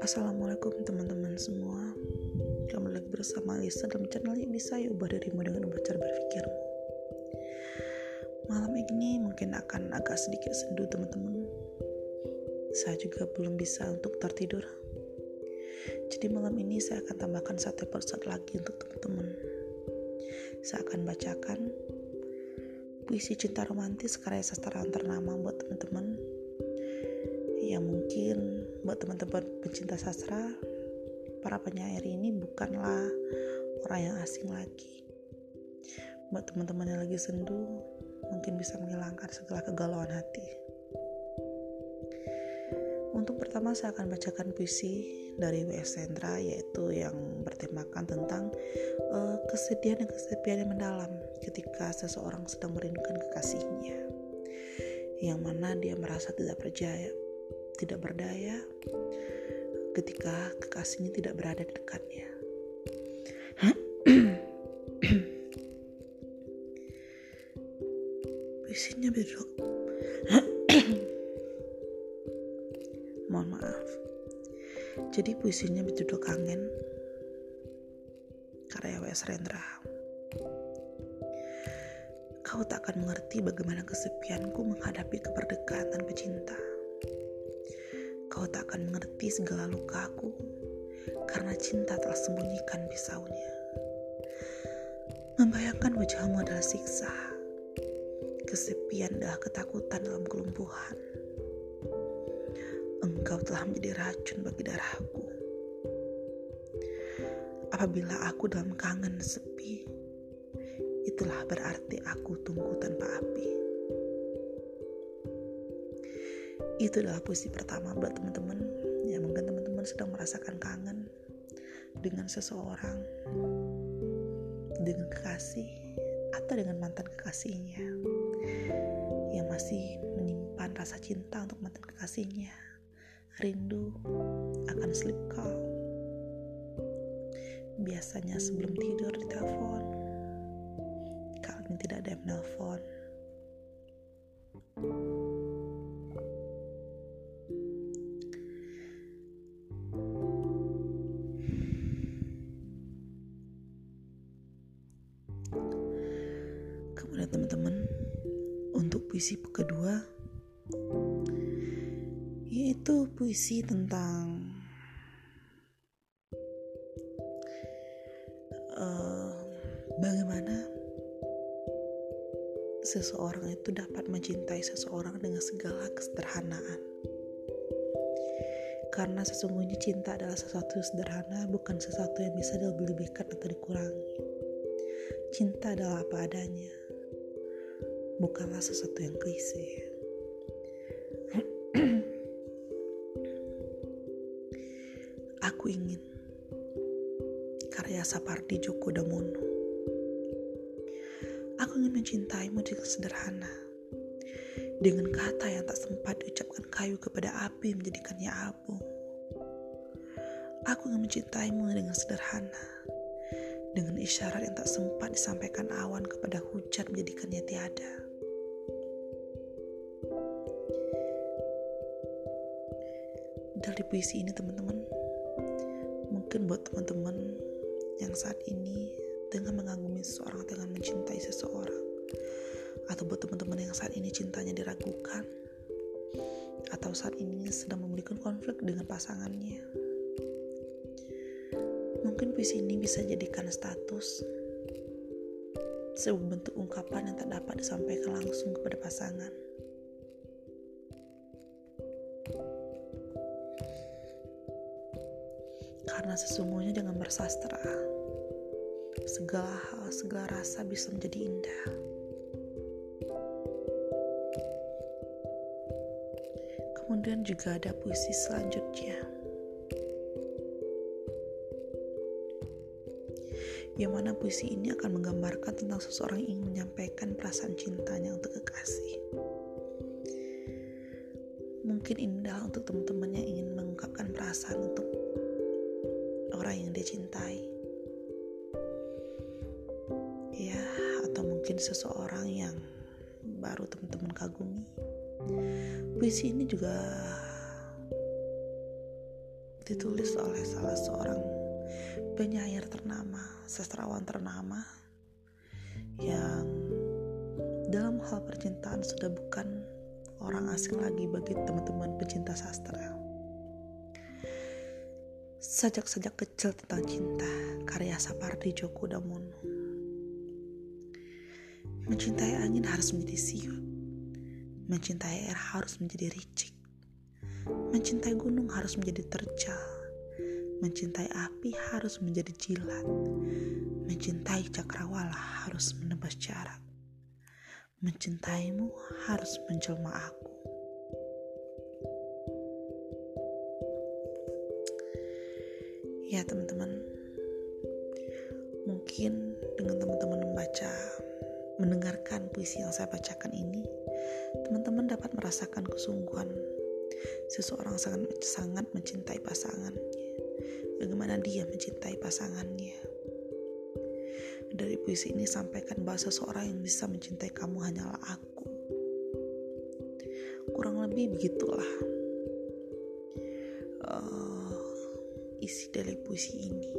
Assalamualaikum teman-teman semua. Kembali lagi bersama Lisa dalam channel ini saya ubah dirimu dengan cara berpikirmu. Malam ini mungkin akan agak sedikit sendu teman-teman. Saya juga belum bisa untuk tertidur. Jadi malam ini saya akan tambahkan satu episode lagi untuk teman-teman. Saya akan bacakan puisi cinta romantis karya sastra ternama buat teman-teman. Yang mungkin buat teman-teman pencinta sastra para penyair ini bukanlah orang yang asing lagi. Buat teman-teman yang lagi sendu mungkin bisa menghilangkan segala kegalauan hati. Untuk pertama saya akan bacakan puisi dari W.S. Sendra yaitu yang bertemakan tentang uh, kesedihan dan kesepian yang mendalam ketika seseorang sedang merindukan kekasihnya yang mana dia merasa tidak percaya tidak berdaya ketika kekasihnya tidak berada di dekatnya. Puisinya berjudul mohon maaf. Jadi puisinya berjudul kangen karya W.S. Rendra Kau tak akan mengerti bagaimana kesepianku menghadapi keberdekatan pecinta. Kau tak akan mengerti segala lukaku karena cinta telah sembunyikan pisaunya. Membayangkan wajahmu adalah siksa. Kesepian adalah ketakutan dalam kelumpuhan. Engkau telah menjadi racun bagi darahku. Apabila aku dalam kangen sepi, itulah berarti aku tunggu tanpa api. Itu adalah puisi pertama buat teman-teman ya mungkin teman-teman sedang merasakan kangen dengan seseorang, dengan kekasih atau dengan mantan kekasihnya yang masih menyimpan rasa cinta untuk mantan kekasihnya. Rindu akan sleep call. Biasanya sebelum tidur di telepon ada menelpon. Kemudian teman-teman, untuk puisi kedua, yaitu puisi tentang seseorang itu dapat mencintai seseorang dengan segala kesederhanaan. Karena sesungguhnya cinta adalah sesuatu yang sederhana, bukan sesuatu yang bisa dilebih-lebihkan atau dikurangi. Cinta adalah apa adanya, bukanlah sesuatu yang klise. Aku ingin karya Sapardi Djoko Damono sederhana. Dengan kata yang tak sempat diucapkan kayu kepada api menjadikannya abu. Aku ingin mencintaimu dengan sederhana. Dengan isyarat yang tak sempat disampaikan awan kepada hujan menjadikannya tiada. Dari puisi ini teman-teman, mungkin buat teman-teman yang saat ini dengan mengagumi seseorang dengan mencintai seseorang atau buat teman-teman yang saat ini cintanya diragukan atau saat ini sedang memiliki konflik dengan pasangannya mungkin puisi ini bisa jadikan status sebuah bentuk ungkapan yang tak dapat disampaikan langsung kepada pasangan karena sesungguhnya dengan bersastra segala hal, segala rasa bisa menjadi indah. Kemudian juga ada puisi selanjutnya. Yang mana puisi ini akan menggambarkan tentang seseorang ingin menyampaikan perasaan cintanya untuk kekasih. Mungkin indah untuk teman-teman yang ingin mengungkapkan perasaan untuk orang yang dia cintai mungkin seseorang yang baru teman-teman kagumi. Puisi ini juga ditulis oleh salah seorang penyair ternama, sastrawan ternama yang dalam hal percintaan sudah bukan orang asing lagi bagi teman-teman pecinta sastra. Sajak-sajak kecil tentang cinta, karya Sapardi Djoko Damono. Mencintai angin harus menjadi siut. Mencintai air harus menjadi ricik. Mencintai gunung harus menjadi terjal. Mencintai api harus menjadi jilat. Mencintai cakrawala harus menebas jarak. Mencintaimu harus menjelma aku. Ya teman-teman, mungkin dengan teman-teman membaca, mendengarkan puisi yang saya bacakan ini, teman-teman dapat merasakan kesungguhan seseorang sangat sangat mencintai pasangannya. Bagaimana dia mencintai pasangannya dari puisi ini sampaikan bahwa seseorang yang bisa mencintai kamu hanyalah aku. Kurang lebih begitulah uh, isi dari puisi ini.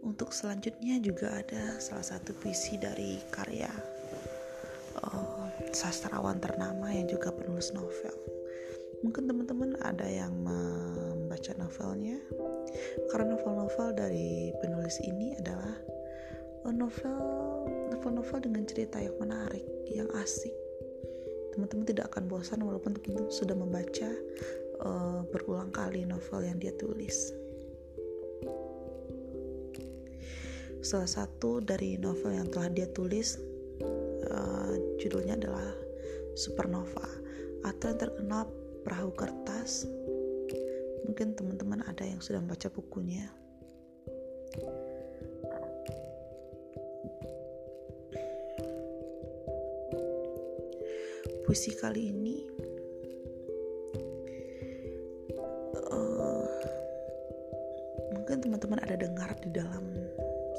Untuk selanjutnya juga ada salah satu puisi dari karya sastrawan ternama yang juga penulis novel. Mungkin teman-teman ada yang membaca novelnya karena novel-novel dari penulis ini adalah eh, novel novel-novel dengan cerita yang menarik, yang asik. Teman-teman tidak akan bosan walaupun teman-teman sudah membaca uh, berulang kali novel yang dia tulis. Salah satu dari novel yang telah dia tulis uh, judulnya adalah Supernova. Atau yang terkenal Perahu Kertas. Mungkin teman-teman ada yang sudah membaca bukunya. Puisi kali ini uh, mungkin teman-teman ada dengar di dalam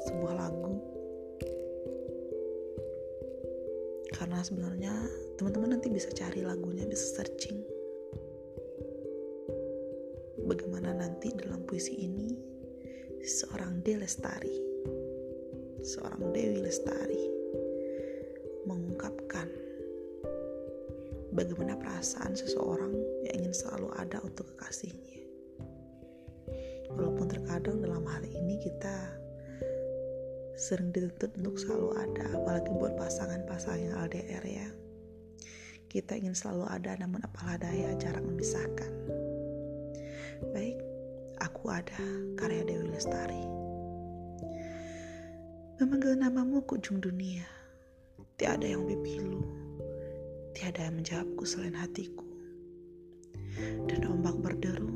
sebuah lagu karena sebenarnya teman-teman nanti bisa cari lagunya bisa searching bagaimana nanti dalam puisi ini seorang De Lestari, seorang Dewi Lestari mengungkapkan bagaimana perasaan seseorang yang ingin selalu ada untuk kekasihnya. Walaupun terkadang dalam hal ini kita sering dituntut untuk selalu ada, apalagi buat pasangan-pasangan yang LDR ya. Kita ingin selalu ada namun apalah daya jarak memisahkan. Baik, aku ada karya Dewi Lestari. Memanggil namamu ke ujung dunia, tiada yang bepilu, tiada yang menjawabku selain hatiku. Dan ombak berderu,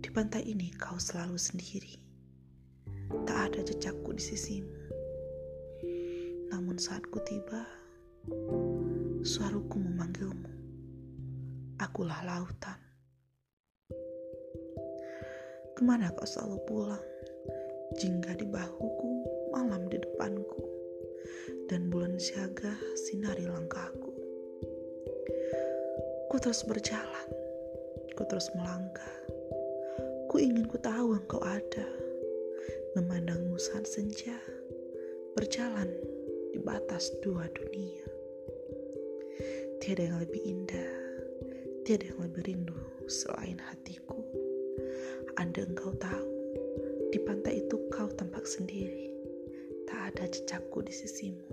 di pantai ini kau selalu sendiri. Tak ada jejakku di sisimu. Namun saat ku tiba, suaraku memanggilmu. Akulah lautan Ke mana kau selalu pulang? Jingga di bahuku, malam di depanku, dan bulan siaga sinari langkahku. Ku terus berjalan, ku terus melangkah. Ku ingin ku tahu engkau ada, memandangmu saat senja, berjalan di batas dua dunia. Tiada yang lebih indah, tiada yang lebih rindu selain hatiku. Anda engkau tahu, di pantai itu kau tampak sendiri, tak ada jejakku di sisimu.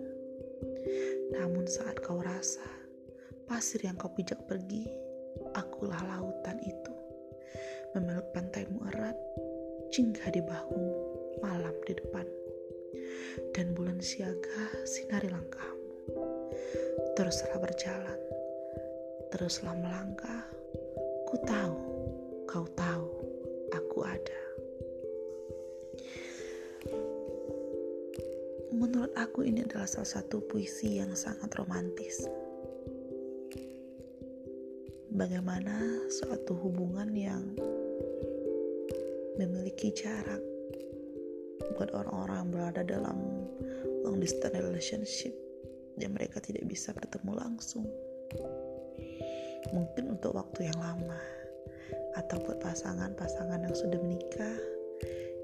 Namun saat kau rasa, pasir yang kau pijak pergi, akulah lautan itu. Memeluk pantaimu erat, singgah di bahumu, malam di depan. Dan bulan siaga sinari langkahmu. Teruslah berjalan, teruslah melangkah, ku tahu, kau tahu aku ada. Menurut aku ini adalah salah satu puisi yang sangat romantis. Bagaimana suatu hubungan yang memiliki jarak buat orang-orang yang berada dalam long distance relationship dan mereka tidak bisa bertemu langsung. Mungkin untuk waktu yang lama, atau buat pasangan-pasangan yang sudah menikah,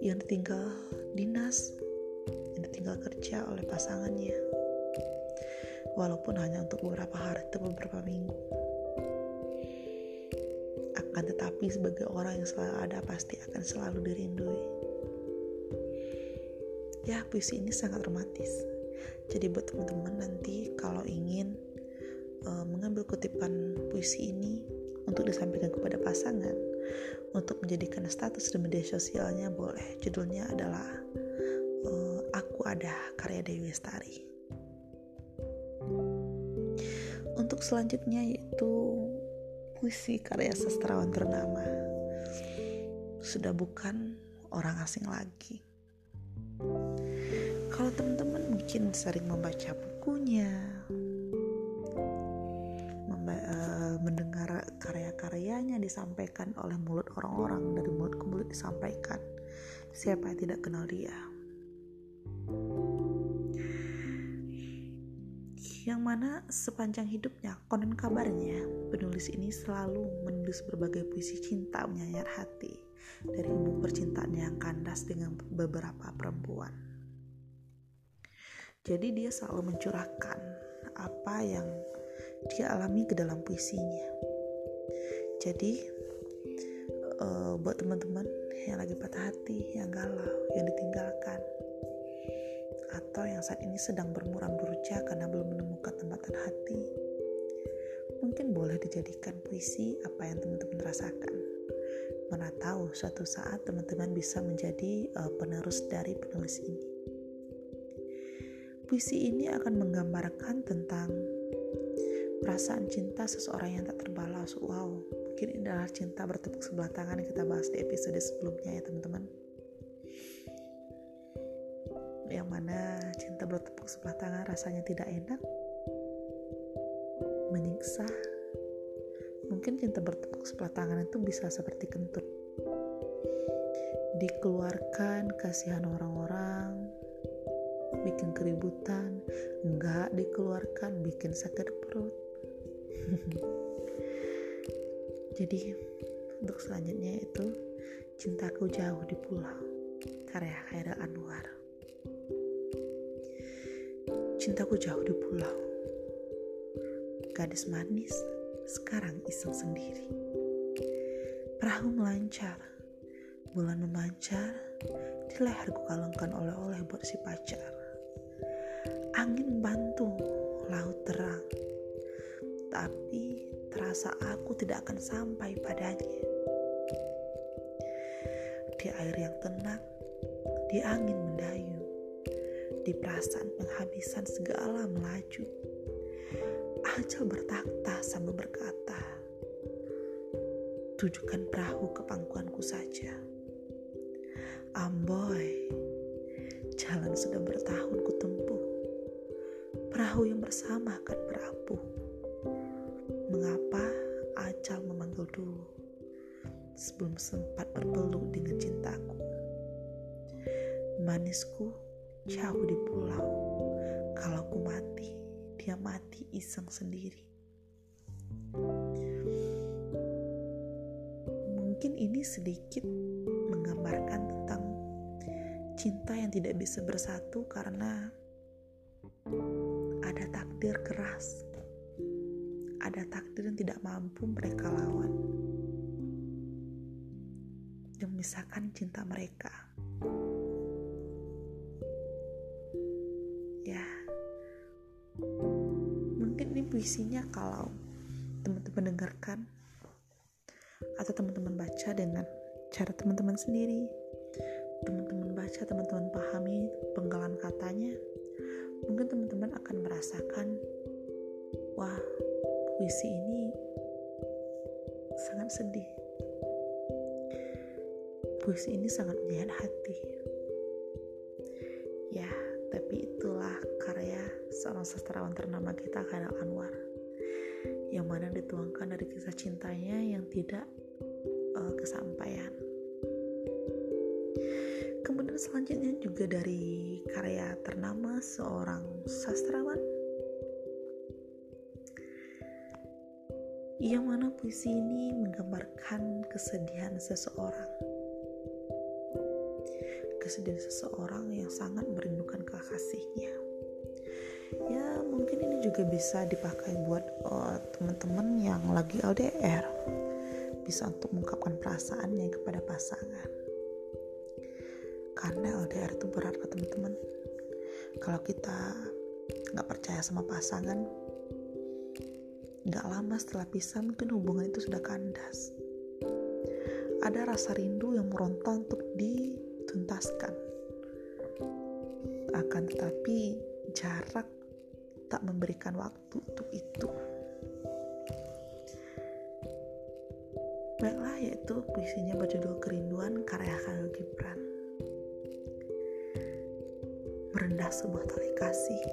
yang ditinggal dinas, yang ditinggal kerja oleh pasangannya, walaupun hanya untuk beberapa hari atau beberapa minggu. Akan tetapi sebagai orang yang selalu ada pasti akan selalu dirindui. Ya, puisi ini sangat romantis. Jadi buat teman-teman nanti kalau ingin uh, mengambil kutipan puisi ini untuk disampaikan kepada pasangan, untuk menjadikan status di media sosialnya boleh. Judulnya adalah uh, Aku Ada karya Dewi Lestari. Untuk selanjutnya yaitu puisi karya sastrawan ternama. Sudah bukan orang asing lagi. Kalau teman-teman mungkin sering membaca bukunya, mendengar karya-karyanya disampaikan oleh mulut orang-orang dari mulut ke mulut disampaikan siapa yang tidak kenal dia? Yang mana sepanjang hidupnya konon kabarnya penulis ini selalu menulis berbagai puisi cinta menyayat hati dari ilmu percintaan yang kandas dengan beberapa perempuan jadi dia selalu mencurahkan apa yang dia alami ke dalam puisinya. Jadi uh, buat teman-teman yang lagi patah hati, yang galau, yang ditinggalkan, atau yang saat ini sedang bermuram durja karena belum menemukan tempatan hati, mungkin boleh dijadikan puisi apa yang teman-teman rasakan. Mana tahu suatu saat teman-teman bisa menjadi uh, penerus dari penulis ini. Puisi ini akan menggambarkan tentang perasaan cinta seseorang yang tak terbalas. Wow mungkin ini adalah cinta bertepuk sebelah tangan yang kita bahas di episode sebelumnya ya teman-teman. Yang mana cinta bertepuk sebelah tangan rasanya tidak enak menyiksa. Mungkin cinta bertepuk sebelah tangan itu bisa seperti kentut. Dikeluarkan kasihan orang-orang bikin keributan. Enggak dikeluarkan bikin sakit perut. Jadi untuk selanjutnya itu cintaku jauh di pulau. Karya Khairil Anwar. Cintaku jauh di pulau. Gadis manis sekarang iseng sendiri. Perahu melancar. Bulan memancar. Di leherku kalungkan oleh-oleh buat si pacar angin bantu laut terang tapi terasa aku tidak akan sampai padanya. Di air yang tenang, di angin mendayu, di perasaan penghabisan segala melaju. Ajal bertakta sambil berkata, tujukan perahu ke pangkuanku saja. Amboy, jalan sudah bertahun ku tempuh. Perahu yang bersama akan berapuh Mengapa Acal memanggil dulu sebelum sempat berpeluk dengan cintaku? Manisku jauh di pulau. Kalau ku mati, dia mati iseng sendiri. Mungkin ini sedikit menggambarkan tentang cinta yang tidak bisa bersatu karena takdir keras ada takdir yang tidak mampu mereka lawan dan memisahkan cinta mereka. Ya, mungkin ini puisinya kalau teman-teman dengarkan atau teman-teman baca dengan cara teman-teman sendiri. Teman-teman baca, teman-teman pahami penggalan katanya. Mungkin teman-teman akan merasakan, wah, puisi ini sangat sedih. Puisi ini sangat menyayat hati. Ya, tapi itulah karya seorang sastrawan ternama kita, Khairil Anwar, yang mana dituangkan dari kisah cintanya yang tidak uh, kesampaian. Kemudian selanjutnya juga dari karya ternama seorang sastrawan. Yang mana puisi ini menggambarkan kesedihan seseorang. Kesedihan seseorang yang sangat merindukan kekasihnya. Ya mungkin ini juga bisa dipakai buat uh, teman-teman yang lagi LDR bisa untuk mengungkapkan perasaannya kepada pasangan. Karena LDR itu berat teman-teman. Kalau kita nggak percaya sama pasangan, Gak lama setelah pisah mungkin hubungan itu sudah kandas. Ada rasa rindu yang meronta untuk dituntaskan. Akan tetapi jarak tak memberikan waktu untuk itu. Baiklah yaitu puisinya berjudul Kerinduan karya Khalil Gibran. Merendah sebuah tali kasih,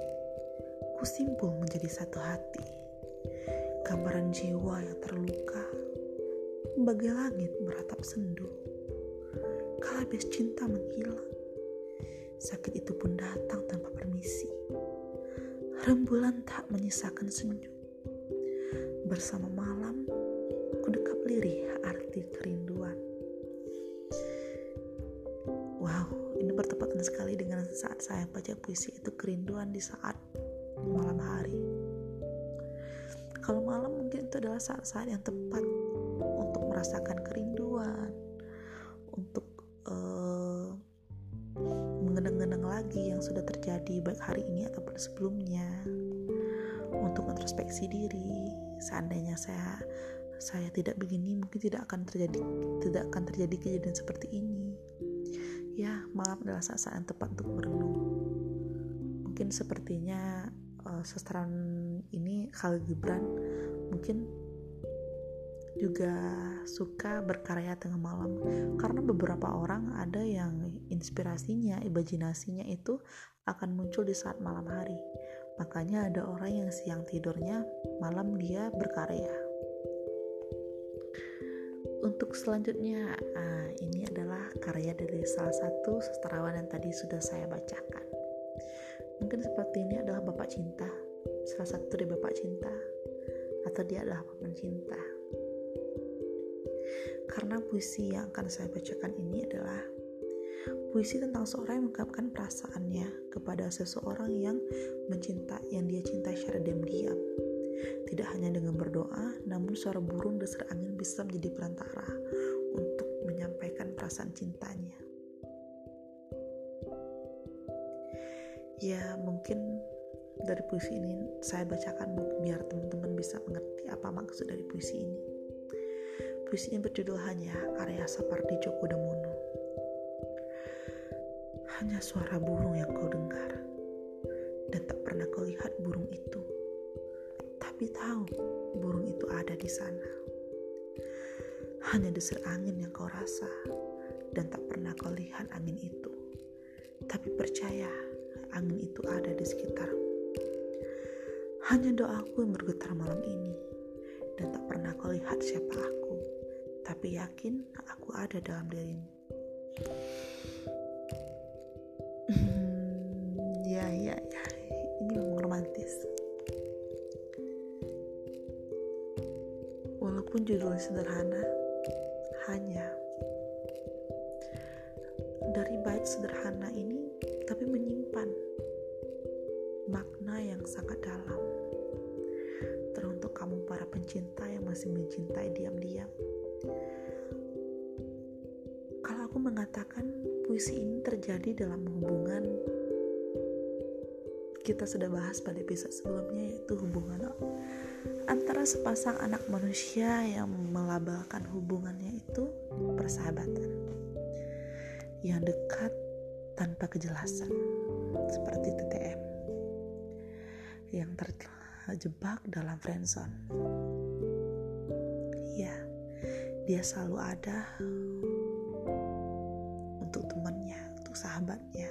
kusimpul menjadi satu hati gambaran jiwa yang terluka, bagai langit beratap sendu. Kala cinta menghilang, sakit itu pun datang tanpa permisi. Rembulan tak menyisakan senyum. Bersama malam, ku dekap lirih arti kerinduan. Bertepatan sekali dengan saat saya baca puisi itu kerinduan di saat malam hari. Kalau malam mungkin itu adalah saat-saat yang tepat untuk merasakan kerinduan untuk uh, mengenang-genang lagi yang sudah terjadi baik hari ini ataupun sebelumnya. Untuk introspeksi diri seandainya saya saya tidak begini mungkin tidak akan terjadi tidak akan terjadi kejadian seperti ini ya malam adalah saat-saat yang tepat untuk merenung mungkin sepertinya uh, ini Khalil Gibran mungkin juga suka berkarya tengah malam karena beberapa orang ada yang inspirasinya, imajinasinya itu akan muncul di saat malam hari. Makanya ada orang yang siang tidurnya, malam dia berkarya. Untuk selanjutnya, adalah karya dari salah satu sastrawan yang tadi sudah saya bacakan. Mungkin seperti ini adalah Bapak Cinta salah satu dari bapak cinta atau dia adalah paman cinta. Karena puisi yang akan saya bacakan ini adalah puisi tentang seorang yang mengungkapkan perasaannya kepada seseorang yang mencinta yang dia cintai secara diam-diam. Tidak hanya dengan berdoa namun suara burung desir angin bisa menjadi perantara perasaan cintanya ya mungkin dari puisi ini saya bacakan biar teman-teman bisa mengerti apa maksud dari puisi ini. Puisi ini berjudul hanya karya Sapardi Djoko Damono. Hanya suara burung yang kau dengar dan tak pernah kau lihat burung itu. Tapi tahu burung itu ada di sana. Hanya desir angin yang kau rasa dan tak pernah kau lihat angin itu. Tapi percaya, angin itu ada di sekitarmu. Hanya doaku yang bergetar malam ini, dan tak pernah kau lihat siapa aku, tapi yakin aku ada dalam dirimu. Hmm, ya, ya, ya, ini memang romantis. Walaupun judulnya sederhana, terjadi dalam hubungan kita sudah bahas pada episode sebelumnya yaitu hubungan antara sepasang anak manusia yang melabalkan hubungannya itu persahabatan yang dekat tanpa kejelasan seperti TTM yang ter terjebak dalam friendzone. Iya, dia selalu ada sahabatnya.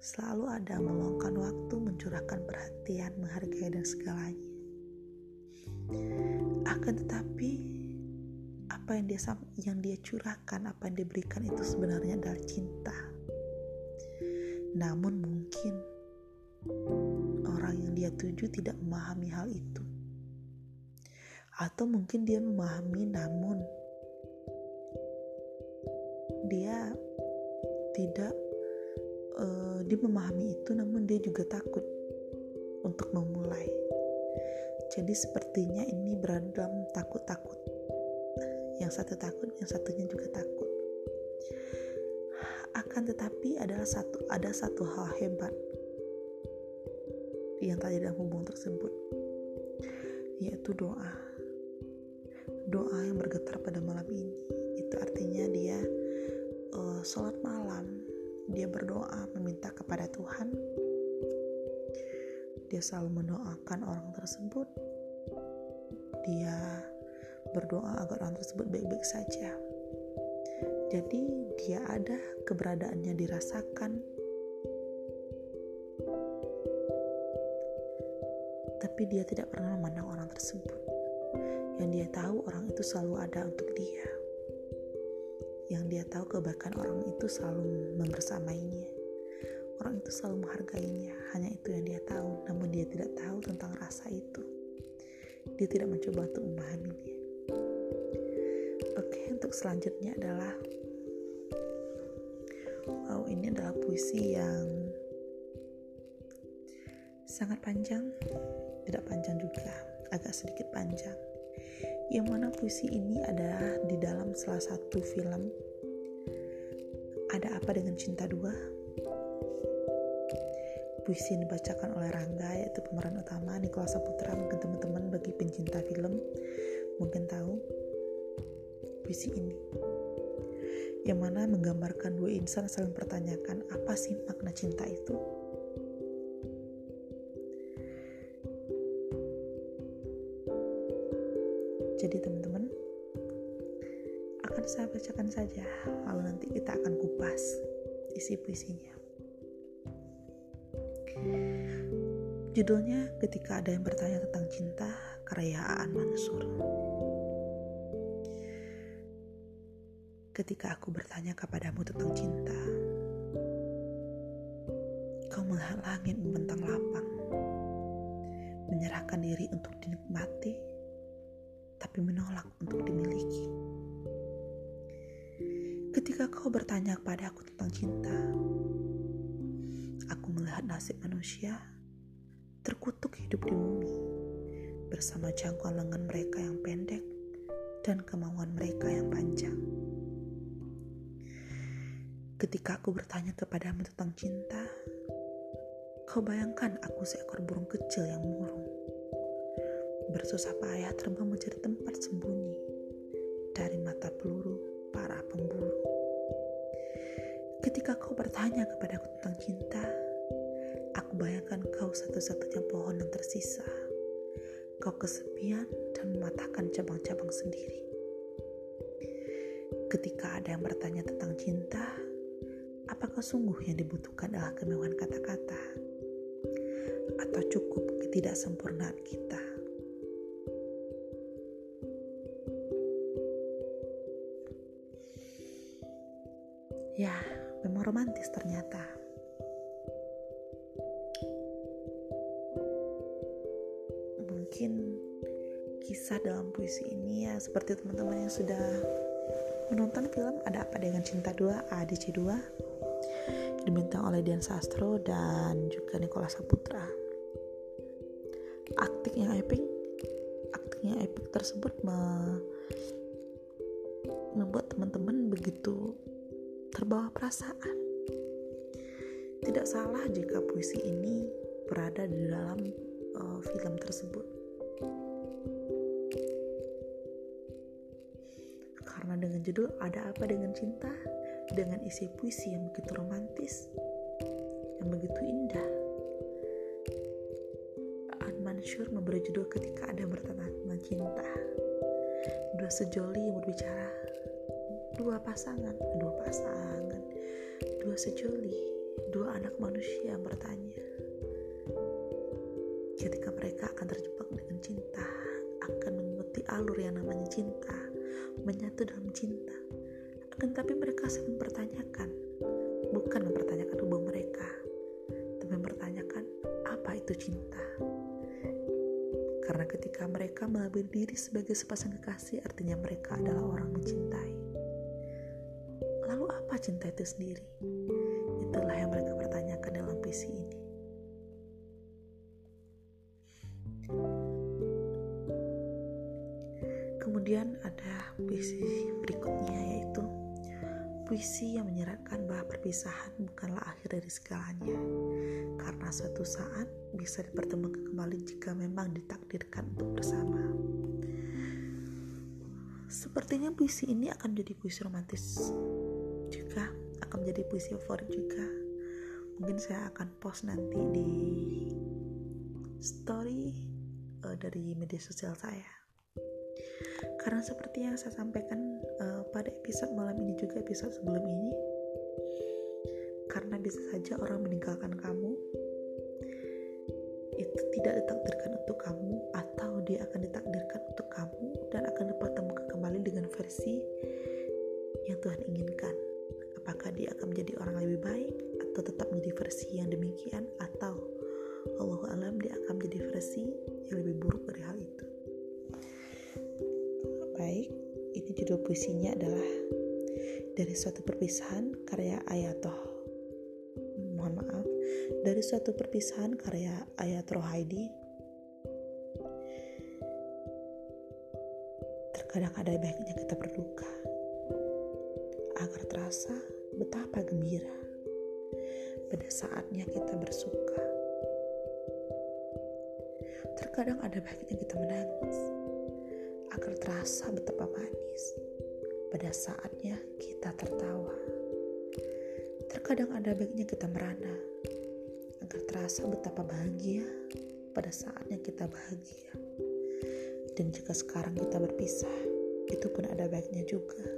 Selalu ada meluangkan waktu, mencurahkan perhatian, menghargai dan segalanya. Akan tetapi apa yang dia yang dia curahkan, apa yang diberikan itu sebenarnya adalah cinta. Namun mungkin orang yang dia tuju tidak memahami hal itu. atau mungkin dia memahami namun dia tidak uh, dia memahami itu namun dia juga takut untuk memulai. Jadi sepertinya ini berada dalam takut-takut. Yang satu takut yang satunya juga takut. Akan tetapi adalah satu ada satu hal hebat yang tadi dalam hubungan tersebut yaitu doa. Doa yang bergetar pada malam ini. Itu artinya dia uh, sholat malam dia berdoa meminta kepada Tuhan. Dia selalu mendoakan orang tersebut. Dia berdoa agar orang tersebut baik-baik saja. Jadi dia ada keberadaannya dirasakan. Tapi dia tidak pernah memandang orang tersebut. Yang dia tahu orang itu selalu ada untuk dia yang dia tahu kebaikan orang itu selalu membersamainya. Orang itu selalu menghargainya hanya itu yang dia tahu namun dia tidak tahu tentang rasa itu. Dia tidak mencoba untuk memahaminya. Oke untuk selanjutnya adalah wow ini adalah puisi yang sangat panjang tidak panjang juga agak sedikit panjang yang mana puisi ini ada di dalam salah satu film. Ada apa dengan cinta dua? Puisi yang dibacakan oleh Rangga yaitu pemeran utama Nikola Saputra mungkin teman-teman bagi pencinta film mungkin tahu puisi ini. Yang mana menggambarkan dua insan saling mempertanyakan apa sih makna cinta itu saya bacakan saja, lalu nanti kita akan kupas isi puisinya. Judulnya Ketika Ada Yang Bertanya Tentang Cinta, karya Aan Mansur. Ketika aku bertanya kepadamu tentang cinta, kau melihat langit membentang lapang, menyerahkan diri untuk dinikmati, tapi menolak untuk dimiliki. Ketika kau bertanya kepada aku tentang cinta, aku melihat nasib manusia terkutuk hidup di bumi bersama jangkauan lengan mereka yang pendek dan kemauan mereka yang panjang. Ketika aku bertanya kepadamu tentang cinta, kau bayangkan aku seekor burung kecil yang murung bersusah payah terbang mencari tempat sembunyi Bertanya kepadaku tentang cinta, aku bayangkan kau satu-satunya pohon yang tersisa. Kau kesepian dan mematahkan cabang-cabang sendiri. Ketika ada yang bertanya tentang cinta, apakah sungguh yang dibutuhkan adalah kemewahan kata-kata? Atau cukup ketidaksempurnaan kita? Romantis ternyata. Mungkin kisah dalam puisi ini ya seperti teman-teman yang sudah menonton film Ada Apa Dengan Cinta 2 ADC 2 dibintang oleh Dian Sastro dan juga Nikola Saputra. Akting yang epic, akting yang epic tersebut me membuat teman-teman begitu terbawa perasaan. Tidak salah jika puisi ini berada di dalam uh, film tersebut. Karena dengan judul Ada Apa Dengan Cinta dengan isi puisi yang begitu romantis, yang begitu indah. An Mansur memberi judul ketika ada bertanya tentang cinta. Dua sejoli yang berbicara dua pasangan dua pasangan dua sejoli dua anak manusia bertanya ketika mereka akan terjebak dengan cinta akan mengikuti alur yang namanya cinta menyatu dalam cinta akan tapi mereka saling mempertanyakan bukan mempertanyakan hubungan mereka tapi mempertanyakan apa itu cinta Karena ketika mereka melabeli diri sebagai sepasang kekasih, artinya mereka adalah orang mencintai. Lalu apa cinta itu sendiri? Itulah yang mereka pertanyakan dalam puisi ini. Kemudian ada puisi berikutnya yaitu puisi yang menyeratkan bahwa perpisahan bukanlah akhir dari segalanya karena suatu saat bisa dipertemukan kembali jika memang ditakdirkan untuk bersama. Sepertinya puisi ini akan menjadi puisi romantis akan menjadi puisi favorit juga. Mungkin saya akan post nanti di story uh, dari media sosial saya. Karena seperti yang saya sampaikan uh, pada episode malam ini juga episode sebelum ini, karena bisa saja orang meninggalkan kamu, itu tidak ditakdirkan untuk kamu atau dia akan ditakdirkan untuk kamu dan akan dipertemukan kembali dengan versi yang Tuhan inginkan. Apakah dia akan menjadi orang lebih baik atau tetap menjadi versi yang demikian atau Allah alam dia akan menjadi versi yang lebih buruk dari hal itu. Baik, ini judul puisinya adalah dari suatu perpisahan karya Ayatoh. Mohon maaf, dari suatu perpisahan karya Ayat Rohaidi. Terkadang ada baiknya kita berduka agar terasa betapa gembira pada saatnya kita bersuka. Terkadang ada baiknya kita menangis agar terasa betapa manis pada saatnya kita tertawa. Terkadang ada baiknya kita merana agar terasa betapa bahagia pada saatnya kita bahagia. Dan jika sekarang kita berpisah, itu pun ada baiknya juga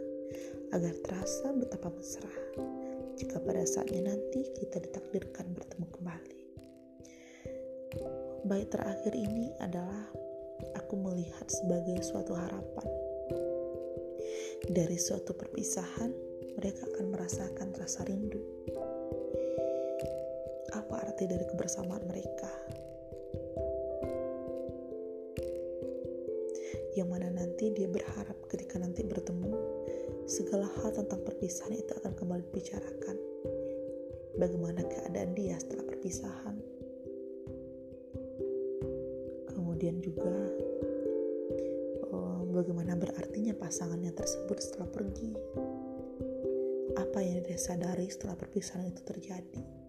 agar terasa betapa mesra jika pada saatnya nanti kita ditakdirkan bertemu kembali. Baik terakhir ini adalah aku melihat sebagai suatu harapan. Dari suatu perpisahan, mereka akan merasakan rasa rindu. Apa arti dari kebersamaan mereka? Yang mana nanti dia berharap ketika nanti bertemu, segala hal tentang perpisahan itu akan kembali dibicarakan. Bagaimana keadaan dia setelah perpisahan, kemudian juga oh, bagaimana berartinya pasangannya tersebut setelah pergi. Apa yang dia sadari setelah perpisahan itu terjadi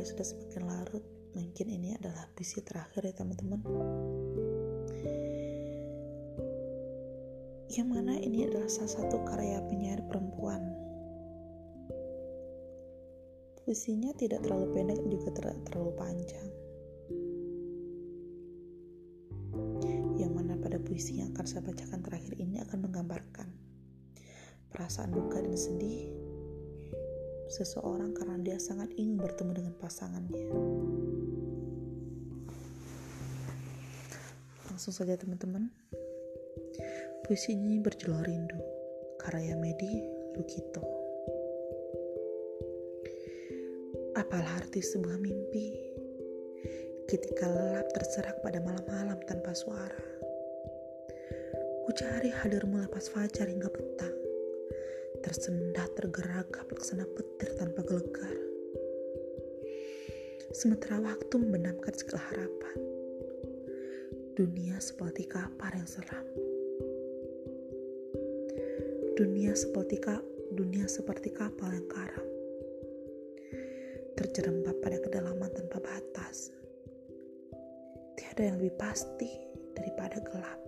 hari sudah semakin larut. Mungkin ini adalah puisi terakhir ya teman-teman. Yang mana ini adalah salah satu karya penyair perempuan. Puisinya tidak terlalu pendek juga tidak terlalu panjang. Yang mana pada puisi yang akan saya bacakan terakhir ini akan menggambarkan perasaan duka dan sedih seseorang karena dia sangat ingin bertemu dengan pasangannya. Langsung saja teman-teman. Puisi ini berjudul Rindu, karya Medi Lukito. Apalah arti sebuah mimpi ketika lelap terserak pada malam-malam tanpa suara. Ku cari hadirmu lepas fajar hingga petang, tersendat tergeragap laksana petir tanpa gelegar. Sementara waktu membenamkan segala harapan, dunia seperti kapar yang seram. Dunia seperti ka, dunia seperti kapal yang karam terjerembab pada kedalaman tanpa batas. Tiada yang lebih pasti daripada gelap.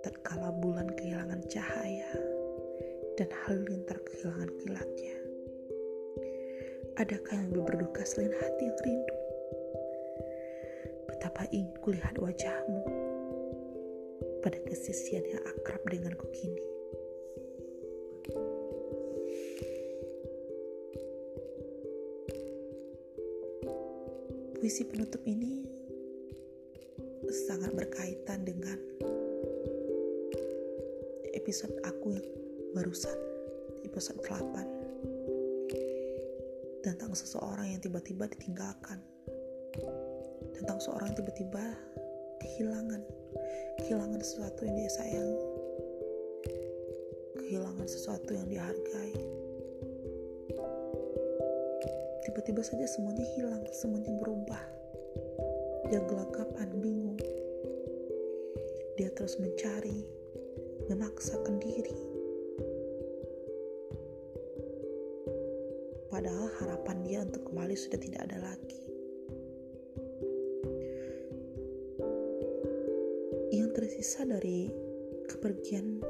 Tatkala bulan kehilangan cahaya dan halilintar kehilangan kilatnya. Adakah yang lebih berduka selain hati yang rindu? Betapa ingin kulihat wajahmu pada kesisian yang akrab denganku kini. puisi penutup ini sangat berkaitan dengan episode aku yang barusan, episode 8. tentang seseorang yang tiba-tiba ditinggalkan. Tentang seorang tiba-tiba kehilangan kehilangan sesuatu yang dia sayang. Kehilangan sesuatu yang dihargai tiba-tiba saja semuanya hilang semuanya berubah. Dia gelagapan bingung. Dia terus mencari memaksakan diri kembali sudah tidak ada lagi yang tersisa dari kepergian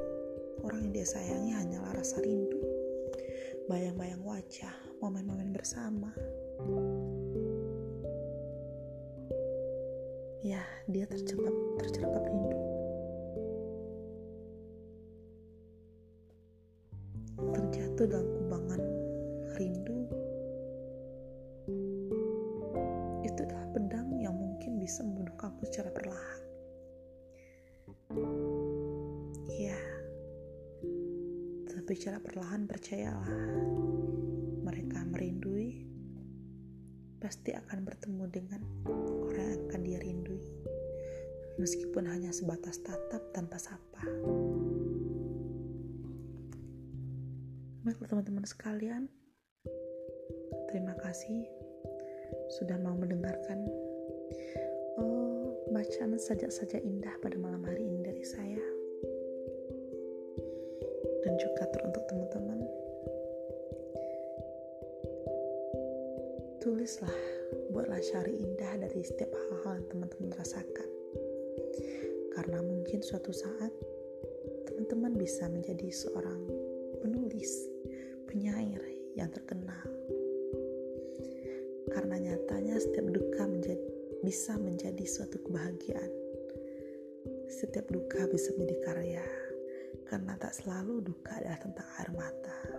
orang yang dia sayangi hanyalah rasa rindu, bayang-bayang wajah, momen-momen bersama. Ya, dia terjebak terjerap rindu. Pasti akan bertemu dengan orang yang akan dia rindui. Meskipun hanya sebatas tatap tanpa sapa. Baiklah teman-teman sekalian. Terima kasih sudah mau mendengarkan. Oh, bacaan saja-saja indah pada malam hari ini dari saya. Dan juga teruntuk teman-teman tulislah buatlah syari indah dari setiap hal-hal yang teman-teman rasakan. Karena mungkin suatu saat teman-teman bisa menjadi seorang penulis penyair yang terkenal. Karena nyatanya setiap duka menjadi, bisa menjadi suatu kebahagiaan. Setiap duka bisa menjadi karya. Karena tak selalu duka adalah tentang air mata.